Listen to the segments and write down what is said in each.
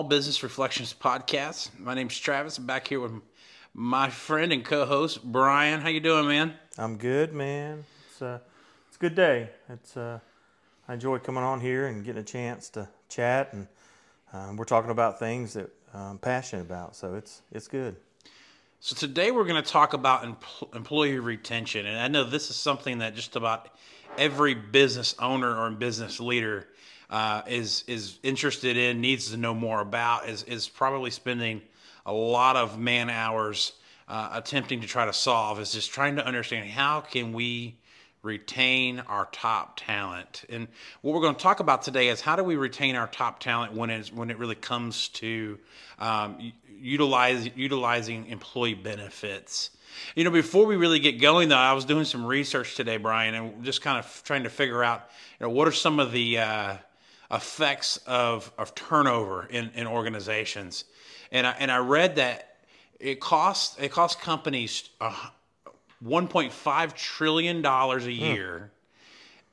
Small Business Reflections podcast. My name's Travis. I'm back here with my friend and co-host Brian. How you doing, man? I'm good, man. It's uh, it's a good day. It's uh, I enjoy coming on here and getting a chance to chat, and um, we're talking about things that I'm passionate about. So it's it's good. So today we're going to talk about empl- employee retention, and I know this is something that just about every business owner or business leader uh, is is interested in, needs to know more about, is is probably spending a lot of man hours uh, attempting to try to solve. Is just trying to understand how can we retain our top talent. And what we're going to talk about today is how do we retain our top talent when it's when it really comes to um, utilize utilizing employee benefits. You know, before we really get going, though, I was doing some research today, Brian, and just kind of trying to figure out, you know, what are some of the uh, effects of, of turnover in, in organizations. And I, and I read that it costs it costs companies uh, 1.5 trillion dollars a year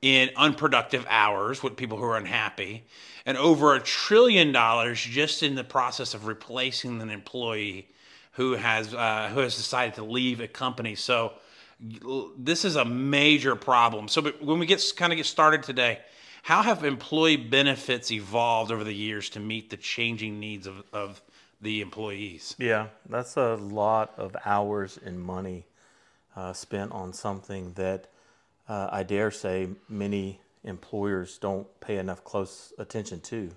in unproductive hours with people who are unhappy, and over a trillion dollars just in the process of replacing an employee who has uh, who has decided to leave a company. So this is a major problem. So when we get kind of get started today, how have employee benefits evolved over the years to meet the changing needs of, of the employees? Yeah, that's a lot of hours and money uh, spent on something that uh, I dare say many employers don't pay enough close attention to.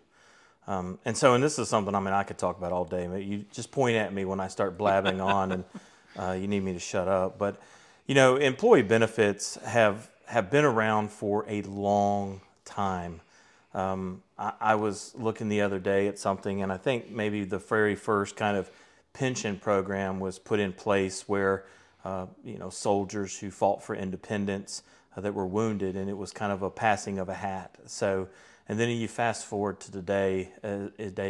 Um, and so, and this is something I mean I could talk about all day. You just point at me when I start blabbing on, and uh, you need me to shut up. But you know, employee benefits have have been around for a long time. Um, I, I, was looking the other day at something, and I think maybe the very first kind of pension program was put in place where uh, you know soldiers who fought for independence uh, that were wounded, and it was kind of a passing of a hat. So, and then you fast forward to today, uh,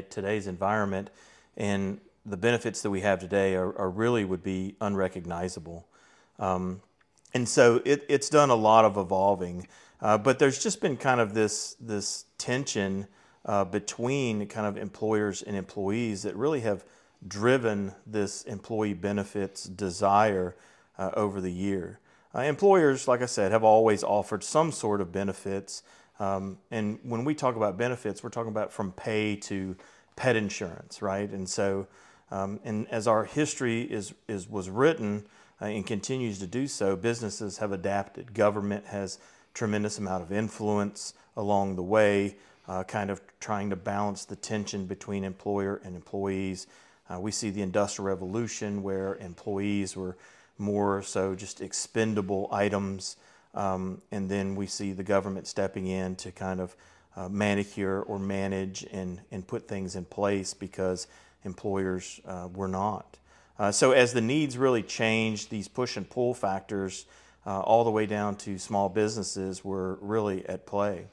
today's environment, and the benefits that we have today are, are really would be unrecognizable. Um, and so it, it's done a lot of evolving. Uh, but there's just been kind of this this tension uh, between kind of employers and employees that really have driven this employee benefits desire uh, over the year. Uh, employers, like I said, have always offered some sort of benefits. Um, and when we talk about benefits, we're talking about from pay to pet insurance, right? And so, um, and as our history is, is was written uh, and continues to do so, businesses have adapted. Government has tremendous amount of influence along the way, uh, kind of trying to balance the tension between employer and employees. Uh, we see the Industrial Revolution where employees were more so just expendable items. Um, and then we see the government stepping in to kind of uh, manicure or manage and, and put things in place because employers uh, were not. Uh, so, as the needs really changed, these push and pull factors uh, all the way down to small businesses were really at play.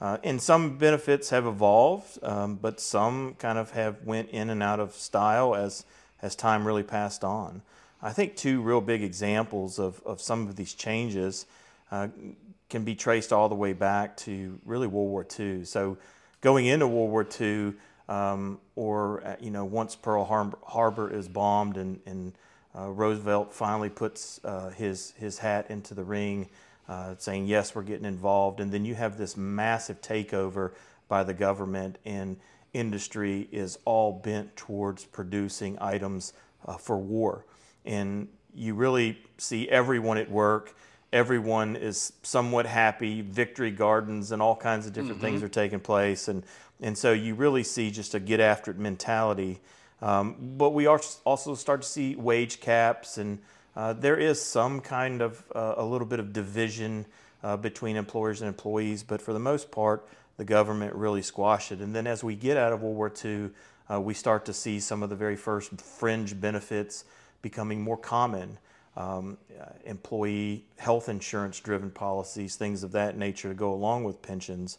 Uh, and some benefits have evolved, um, but some kind of have went in and out of style as, as time really passed on. I think two real big examples of, of some of these changes uh, can be traced all the way back to really World War II. So going into World War II, um, or uh, you know, once Pearl Harbor is bombed and, and uh, Roosevelt finally puts uh, his, his hat into the ring, uh, saying, Yes, we're getting involved. And then you have this massive takeover by the government, and industry is all bent towards producing items uh, for war. And you really see everyone at work. Everyone is somewhat happy. Victory gardens and all kinds of different mm-hmm. things are taking place. And, and so you really see just a get after it mentality um, but we also start to see wage caps, and uh, there is some kind of uh, a little bit of division uh, between employers and employees, but for the most part, the government really squashed it. And then as we get out of World War II, uh, we start to see some of the very first fringe benefits becoming more common. Um, uh, employee health insurance driven policies, things of that nature to go along with pensions.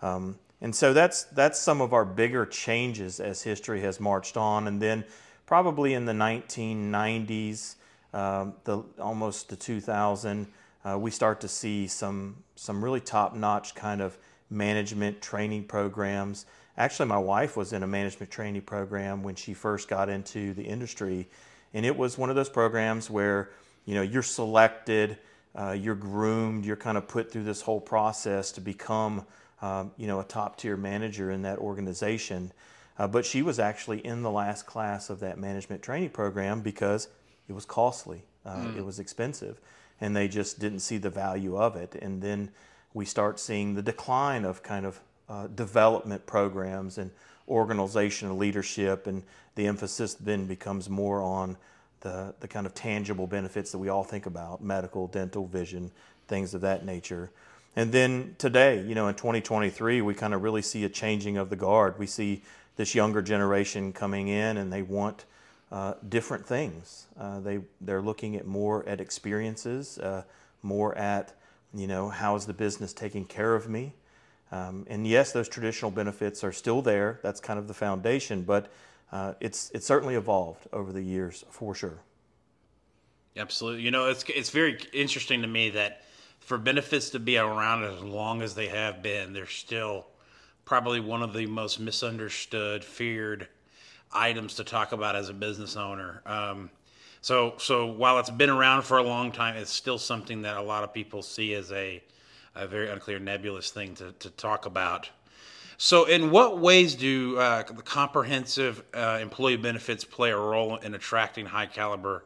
Um, and so that's that's some of our bigger changes as history has marched on. And then probably in the 1990s, um, the almost to 2000, uh, we start to see some some really top-notch kind of management training programs actually, my wife was in a management training program when she first got into the industry, and it was one of those programs where you know you're selected, uh, you're groomed, you're kind of put through this whole process to become um, you know a top tier manager in that organization. Uh, but she was actually in the last class of that management training program because it was costly, uh, mm. it was expensive, and they just didn't see the value of it. And then we start seeing the decline of kind of uh, development programs and organizational leadership, and the emphasis then becomes more on the, the kind of tangible benefits that we all think about medical, dental, vision, things of that nature. And then today, you know, in 2023, we kind of really see a changing of the guard. We see this younger generation coming in and they want uh, different things. Uh, they, they're looking at more at experiences, uh, more at, you know, how is the business taking care of me? Um, and yes, those traditional benefits are still there. That's kind of the foundation, but uh, it's it's certainly evolved over the years for sure. Absolutely. You know, it's it's very interesting to me that for benefits to be around as long as they have been, they're still probably one of the most misunderstood, feared items to talk about as a business owner. Um, so, so while it's been around for a long time, it's still something that a lot of people see as a, a very unclear, nebulous thing to, to talk about. So, in what ways do uh, the comprehensive uh, employee benefits play a role in attracting high caliber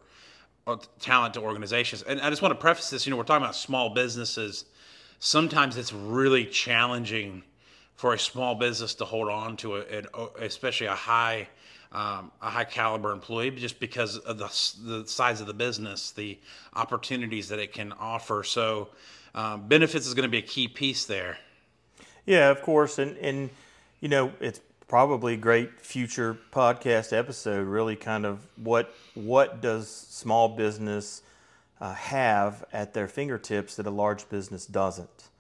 talent to organizations? And I just want to preface this. You know, we're talking about small businesses. Sometimes it's really challenging for a small business to hold on to it, especially a high um, a high caliber employee, just because of the the size of the business, the opportunities that it can offer. So, um, benefits is going to be a key piece there. Yeah, of course, and and you know it's probably great future podcast episode. Really, kind of what what does small business uh, have at their fingertips that a large business doesn't,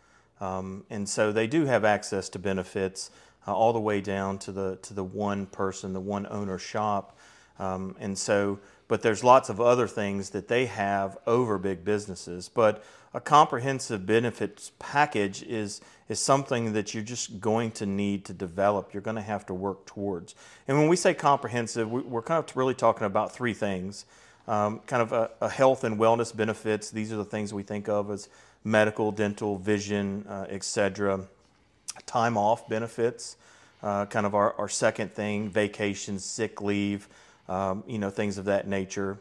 um, and so they do have access to benefits uh, all the way down to the to the one person, the one owner shop, um, and so. But there's lots of other things that they have over big businesses, but a comprehensive benefits package is is something that you're just going to need to develop. You're going to have to work towards. And when we say comprehensive, we're kind of really talking about three things. Um, kind of a, a, health and wellness benefits. These are the things we think of as medical, dental, vision, uh, etc. Time off benefits, uh, kind of our, our second thing, vacation, sick leave, um, you know, things of that nature.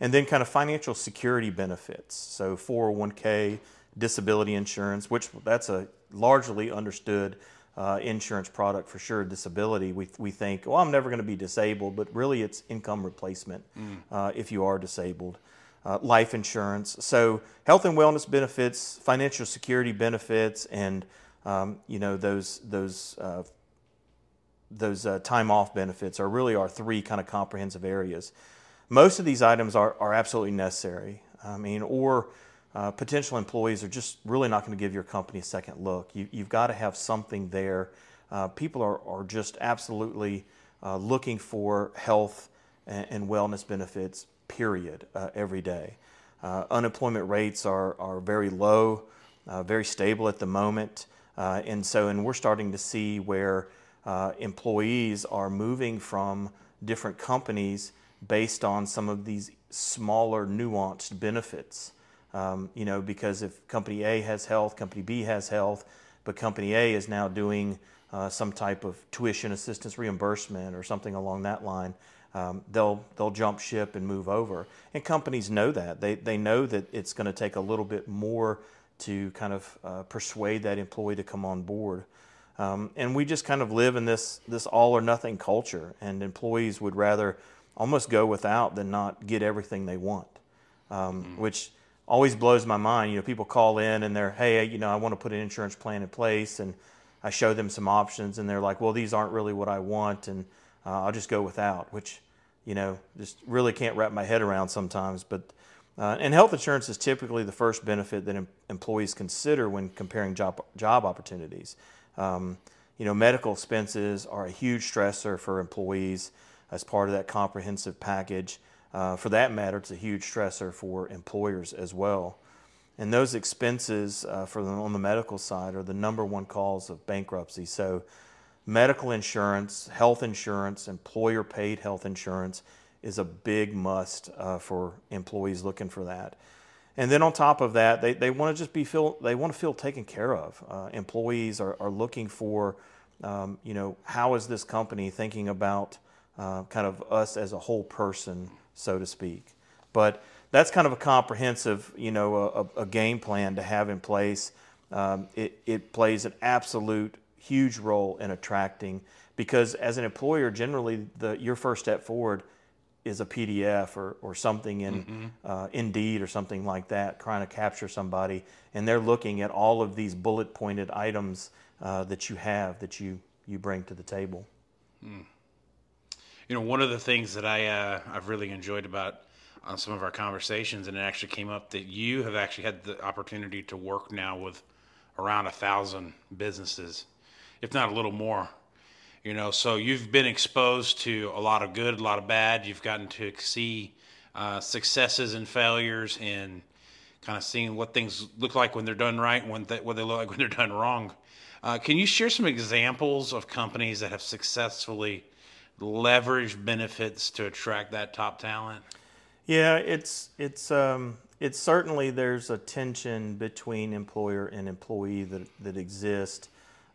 And then kind of financial security benefits. So 401k, disability insurance, which that's a largely understood uh, insurance product for sure. Disability, we, we think, well, I'm never going to be disabled, but really it's income replacement mm. uh, if you are disabled. Uh, life insurance, so health and wellness benefits, financial security benefits, and um, you know those those uh, those uh, time off benefits are really our three kind of comprehensive areas most of these items are, are absolutely necessary. I mean, or uh, potential employees are just really not going to give your company a second look. You, have got to have something there. Uh, people are, are just absolutely uh, looking for health and, and wellness benefits, period, uh, every day. Uh, unemployment rates are, are very low, very stable at the moment. and so, and we're starting to see where employees are moving from different companies based on some of these smaller, nuanced benefits. Um, you know, because if company A has health, company B has health, but company A is now doing uh, some type of tuition assistance reimbursement or something along that line, um, they'll they'll jump ship and move over. And companies know that they they know that it's going to take a little bit more to kind of uh, persuade that employee to come on board. Um, and we just kind of live in this this all or nothing culture, and employees would rather almost go without than not get everything they want, um, mm-hmm. which always blows my mind. You know, people call in and they're, hey, you know, I want to put an insurance plan in place, and I show them some options, and they're like, well, these aren't really what I want, and uh, I'll just go without, which, you know, just really can't wrap my head around sometimes. But uh, and health insurance is typically the first benefit that em- employees consider when comparing job job opportunities. Um, you know, medical expenses are a huge stressor for employees as part of that comprehensive package. Uh, for that matter, it's a huge stressor for employers as well. And those expenses uh, for the, on the medical side are the number one cause of bankruptcy. So, medical insurance, health insurance, employer paid health insurance is a big must uh, for employees looking for that. And then on top of that, they, they want to just be feel they want to feel taken care of. Uh, employees are, are looking for, um, you know, how is this company thinking about uh, kind of us as a whole person, so to speak. But that's kind of a comprehensive, you know, a, a game plan to have in place. Um, it, it plays an absolute huge role in attracting because as an employer, generally the your first step forward is a PDF or, or something in mm-hmm. uh, Indeed or something like that, trying to capture somebody, and they're looking at all of these bullet pointed items uh, that you have that you you bring to the table. Mm. You know, one of the things that I uh, I've really enjoyed about on some of our conversations, and it actually came up that you have actually had the opportunity to work now with around a thousand businesses, if not a little more you know so you've been exposed to a lot of good a lot of bad. You've gotten to see uh, successes and failures and kind of seeing what things look like when they're done right and when they, what they look like when they're done wrong. Uh, can you share some examples of companies that have successfully leveraged benefits to attract that top talent? Yeah it's it's um, it's certainly there's a tension between employer and employee that that exists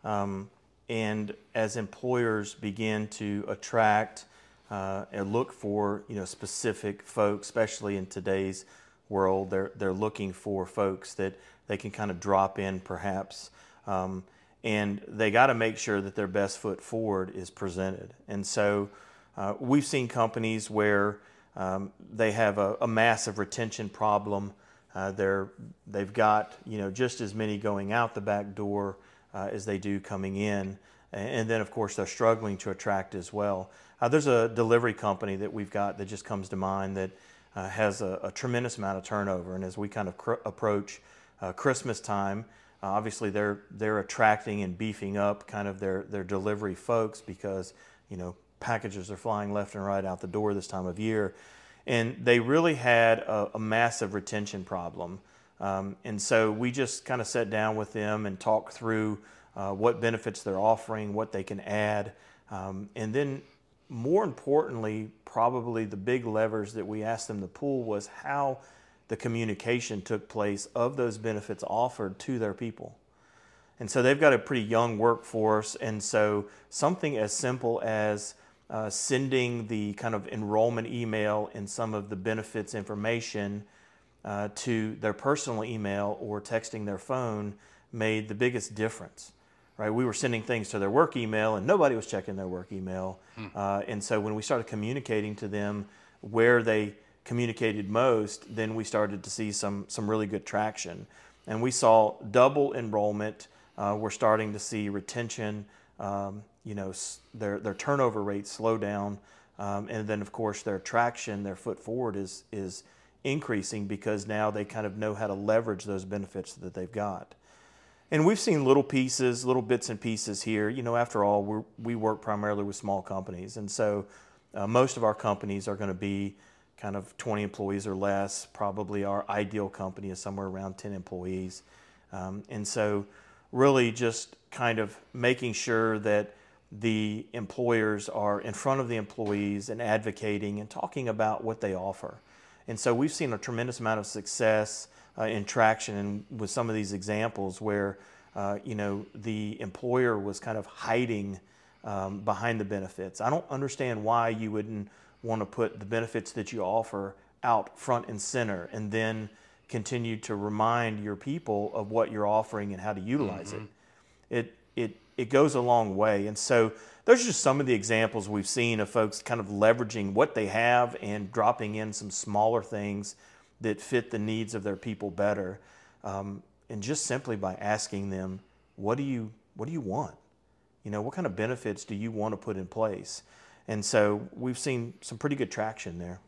um, and as employers begin to attract uh, and look for you know specific folks, especially in today's world, they're they're looking for folks that they can kind of drop in perhaps, um, and they got to make sure that their best foot forward is presented. And so uh, we've seen companies where um, they have a, a, massive retention problem. Uh, they're they've got you know just as many going out the back door uh, as they do coming in. And then, of course, they're struggling to attract as well. Uh, there's a delivery company that we've got that just comes to mind that uh, has a, a, tremendous amount of turnover. And as we kind of cr- approach uh, Christmas time, uh, obviously they're they're attracting and beefing up kind of their their delivery folks because you know packages are flying left and right out the door this time of year, and they really had a, a massive retention problem. Um, and so we just kind of sat down with them and talked through uh, what benefits they're offering, what they can add, um, and then more importantly, probably the big levers that we asked them to pull was how the communication took place of those benefits offered to their people. And so they've got a pretty young workforce, and so something as simple as uh, sending the kind of enrollment email and some of the benefits information uh, to their personal email or texting their phone made the biggest difference. Right, we were sending things to their work email, and nobody was checking their work email. Hmm. Uh, and so when we started communicating to them where they communicated most, then we started to see some some really good traction, and we saw double enrollment. Uh, we're starting to see retention. Um, you know, their their turnover rates slow down, um, and then of course their traction, their foot forward is is increasing because now they kind of know how to leverage those benefits that they've got. And we've seen little pieces, little bits and pieces here. You know, after all, we we work primarily with small companies, and so uh, most of our companies are going to be kind of 20 employees or less. Probably our ideal company is somewhere around 10 employees, um, and so really just kind of making sure that the employers are in front of the employees and advocating and talking about what they offer. And so we've seen a tremendous amount of success uh, in traction and with some of these examples where uh, you know the employer was kind of hiding um, behind the benefits. I don't understand why you wouldn't want to put the benefits that you offer out front and center and then continue to remind your people of what you're offering and how to utilize mm-hmm. it. It it it goes a long way. And so those are just some of the examples we've seen of folks kind of leveraging what they have and dropping in some smaller things that fit the needs of their people better. Um, and just simply by asking them, what do you what do you want? You know, what kind of benefits do you want to put in place? And so we've seen some pretty good traction there.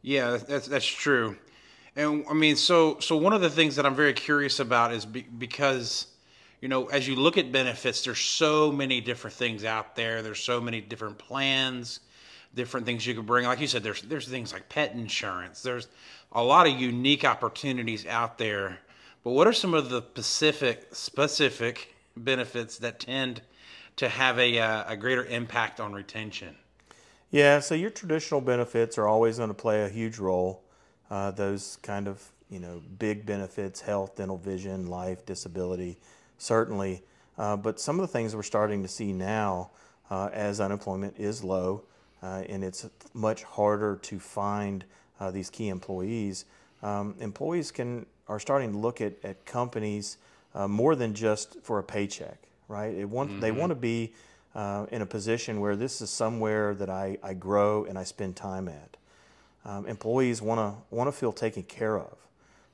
Yeah, that's that's true. And I mean, so so one of the things that I'm very curious about is be, because you know, as you look at benefits, there's so many different things out there. There's so many different plans different things you could bring. Like you said, there's there's things like pet insurance. There's a lot of unique opportunities out there. But what are some of the specific specific benefits that tend to have a, uh, a greater impact on retention? Yeah, so your traditional benefits are always going to play a huge role. Uh, those kind of you know big benefits, health, dental, vision, life, disability, certainly. Uh, but some of the things we're starting to see now, uh, as unemployment is low, uh, and it's much harder to find uh, these key employees. Um, employees can are starting to look at, at companies uh, more than just for a paycheck, right? It want, mm-hmm. They want to be uh, in a position where this is somewhere that I, I grow and I spend time at. Um, employees want to want to feel taken care of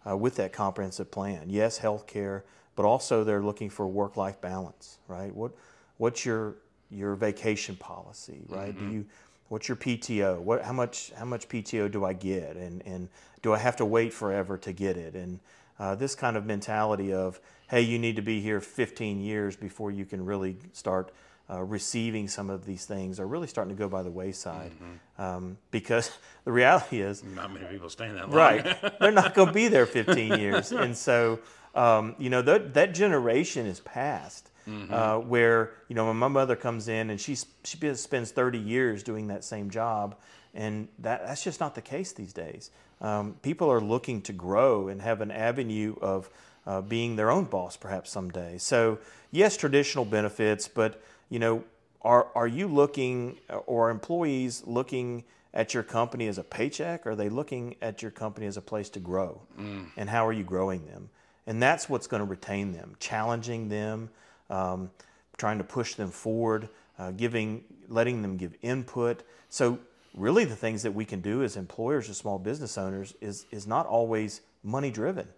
uh, with that comprehensive plan. Yes, health care, but also they're looking for work-life balance, right? What what's your your vacation policy, right? Mm-hmm. Do you what's your PTO? What how much how much PTO do I get, and and do I have to wait forever to get it? And uh, this kind of mentality of hey, you need to be here 15 years before you can really start uh, receiving some of these things are really starting to go by the wayside mm-hmm. um, because the reality is not many people staying that long. Right, they're not going to be there 15 years, and so um, you know that that generation is past. Mm-hmm. Uh, where you know when my mother comes in and she she spends 30 years doing that same job, and that that's just not the case these days. Um, people are looking to grow and have an avenue of uh, being their own boss perhaps someday. So yes, traditional benefits, but you know, are are you looking or are employees looking at your company as a paycheck? Or are they looking at your company as a place to grow? Mm. And how are you growing them? And that's what's going to retain them, challenging them, um, trying to push them forward, uh, giving, letting them give input. So really, the things that we can do as employers or small business owners is is not always money driven.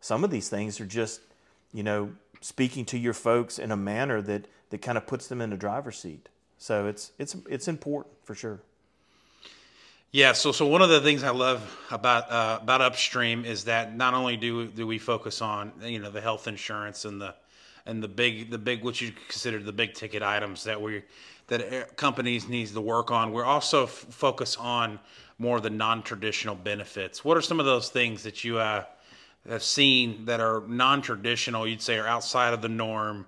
Some of these things are just, you know, speaking to your folks in a manner that that kind of puts them in the driver's seat. So it's it's it's important for sure. Yeah, so so one of the things I love about uh, about Upstream is that not only do do we focus on you know the health insurance and the and the big the big what you consider the big ticket items that we that companies needs to work on, we're also f- focus on more of the non traditional benefits. What are some of those things that you uh, have seen that are non traditional? You'd say are outside of the norm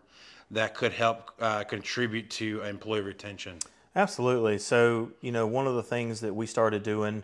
that could help uh, contribute to employee retention? Absolutely. So, you know, one of the things that we started doing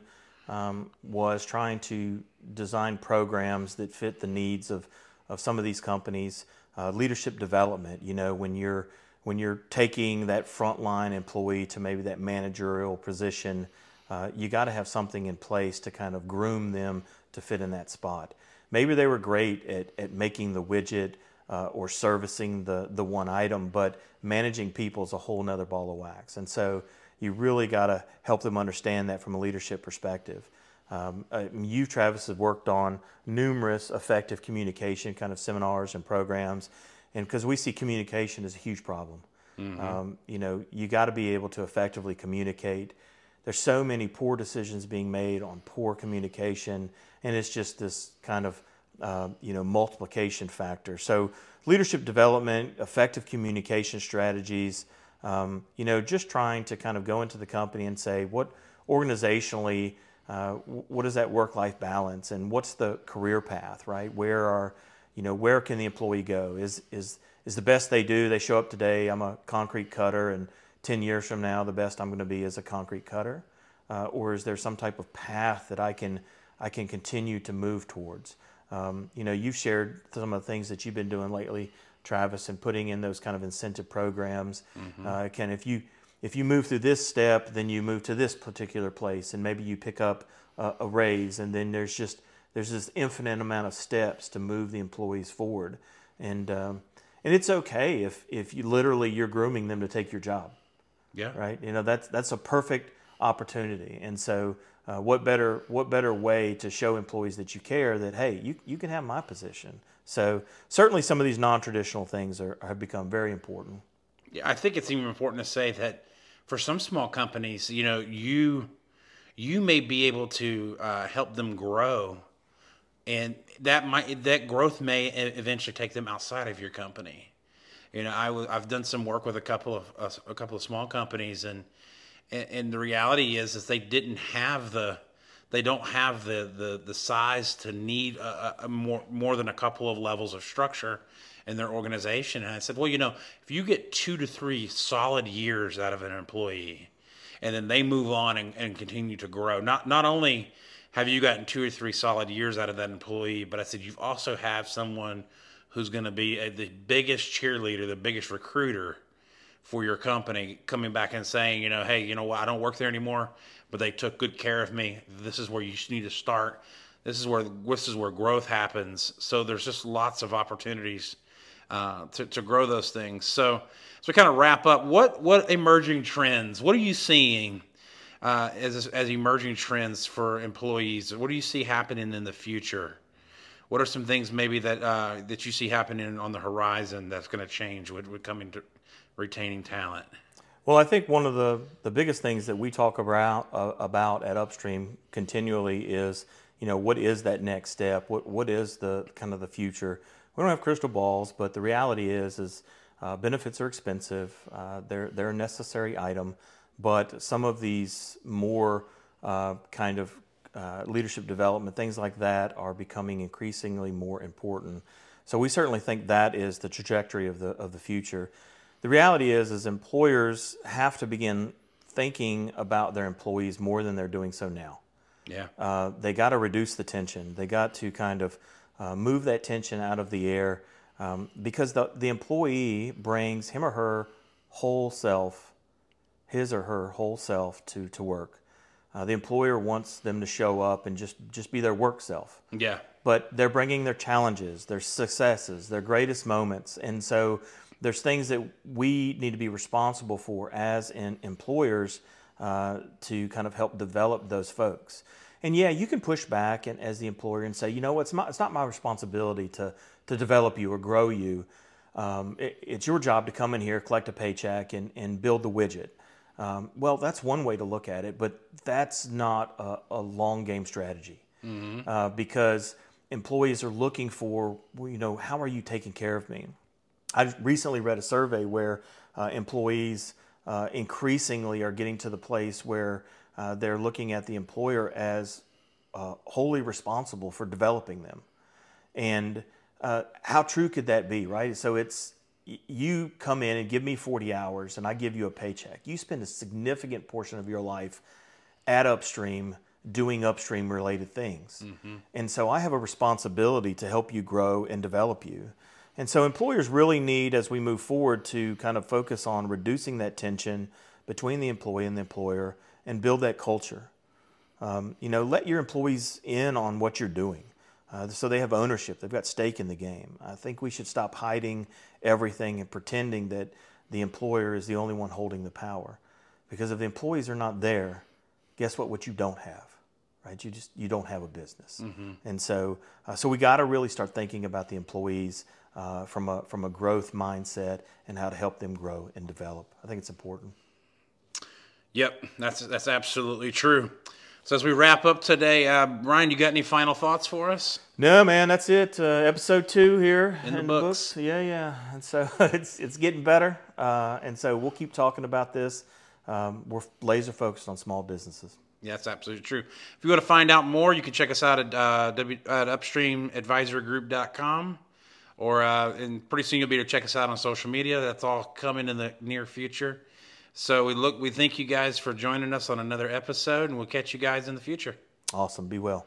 um, was trying to design programs that fit the needs of, of some of these companies. Uh, leadership development, you know, when you're when you're taking that frontline employee to maybe that managerial position, uh, you got to have something in place to kind of groom them to fit in that spot. Maybe they were great at, at making the widget, uh, or servicing the, the one item, but managing people is a whole nother ball of wax. And so you really got to help them understand that from a leadership perspective. Um, uh, you, Travis, have worked on numerous effective communication kind of seminars and programs, and because we see communication as a huge problem. Mm-hmm. Um, you know, you got to be able to effectively communicate. There's so many poor decisions being made on poor communication, and it's just this kind of uh, you know, multiplication factor. So leadership development, effective communication strategies, um, you know, just trying to kind of go into the company and say what organizationally, uh, what is that work-life balance and what's the career path, right? Where are, you know, where can the employee go? Is is is the best they do? They show up today. I'm a concrete cutter, and ten years from now, the best I'm going to be is a concrete cutter, uh, or is there some type of path that I can I can continue to move towards? Um, you know, you've shared some of the things that you've been doing lately, Travis, and putting in those kind of incentive programs. Mm-hmm. Uh, Ken, if you if you move through this step, then you move to this particular place, and maybe you pick up a, a raise, and then there's just there's this infinite amount of steps to move the employees forward, and um, and it's okay if if you literally you're grooming them to take your job. Yeah. Right. You know that's that's a perfect opportunity, and so uh, what better what better way to show employees that you care that hey you, you can have my position? So certainly some of these non-traditional things are, have become very important. Yeah i think it's even important to say that for some small companies you know you you may be able to uh, help them grow. And that might that growth may eventually take them outside of your company you know i w- i've done some work with a couple of uh, a couple of small companies and and, and the reality is is they didn't have the they don't have the the, the size to need a, a more more than a couple of levels of structure in their organization. And I said, well, you know, if you get two to three solid years out of an employee, and then they move on and, and continue to grow, not not only have you gotten two or three solid years out of that employee, but I said you've also have someone who's going to be a, the biggest cheerleader, the biggest recruiter for your company coming back and saying, you know, hey, you know what, I don't work there anymore, but they took good care of me. This is where you need to start. This is where this is where growth happens. So there's just lots of opportunities uh, to, to grow those things. So so we kind of wrap up. What what emerging trends? What are you seeing uh, as as emerging trends for employees? What do you see happening in the future? What are some things maybe that uh, that you see happening on the horizon that's going to change with, with coming to retaining talent? Well, I think one of the, the biggest things that we talk about uh, about at Upstream continually is, you know, what is that next step? What what is the kind of the future? We don't have crystal balls, but the reality is is uh, benefits are expensive. Uh, they're they're a necessary item, but some of these more uh, kind of uh, leadership development things like that are becoming increasingly more important. So we certainly think that is the trajectory of the of the future. The reality is, is employers have to begin thinking about their employees more than they're doing so now. Yeah. Uh, they got to reduce the tension. They got to kind of uh, move that tension out of the air um, because the, the employee brings him or her whole self, his or her whole self to, to work. Uh, the employer wants them to show up and just, just be their work self. Yeah. But they're bringing their challenges, their successes, their greatest moments. And so there's things that we need to be responsible for as in employers uh, to kind of help develop those folks. And yeah, you can push back and, as the employer and say, you know, it's not, it's not my responsibility to, to develop you or grow you. Um, it, it's your job to come in here, collect a paycheck, and, and build the widget. Um, well, that's one way to look at it, but that's not a, a long game strategy mm-hmm. uh, because employees are looking for, well, you know, how are you taking care of me? I recently read a survey where uh, employees uh, increasingly are getting to the place where uh, they're looking at the employer as uh, wholly responsible for developing them. And uh, how true could that be, right? So it's you come in and give me 40 hours and I give you a paycheck. You spend a significant portion of your life at upstream doing upstream related things. Mm-hmm. And so I have a responsibility to help you grow and develop you. And so employers really need, as we move forward, to kind of focus on reducing that tension between the employee and the employer and build that culture. Um, you know, let your employees in on what you're doing. Uh, so they have ownership. They've got stake in the game. I think we should stop hiding everything and pretending that the employer is the only one holding the power. Because if the employees are not there, guess what? What you don't have, right? You just you don't have a business. Mm-hmm. And so, uh, so we got to really start thinking about the employees uh, from a from a growth mindset and how to help them grow and develop. I think it's important. Yep, that's that's absolutely true. So as we wrap up today, uh, Brian, you got any final thoughts for us? No, man, that's it. Uh, episode two here in, in the, books. books. Yeah, yeah. And so it's it's getting better, uh, and so we'll keep talking about this. Um, we're laser focused on small businesses. Yeah, that's absolutely true. If you want to find out more, you can check us out at, uh, w, at upstreamadvisorgroup.com. Or uh, and pretty soon you'll be able to check us out on social media. That's all coming in the near future. So we look, we thank you guys for joining us on another episode, and we'll catch you guys in the future. Awesome. Be well.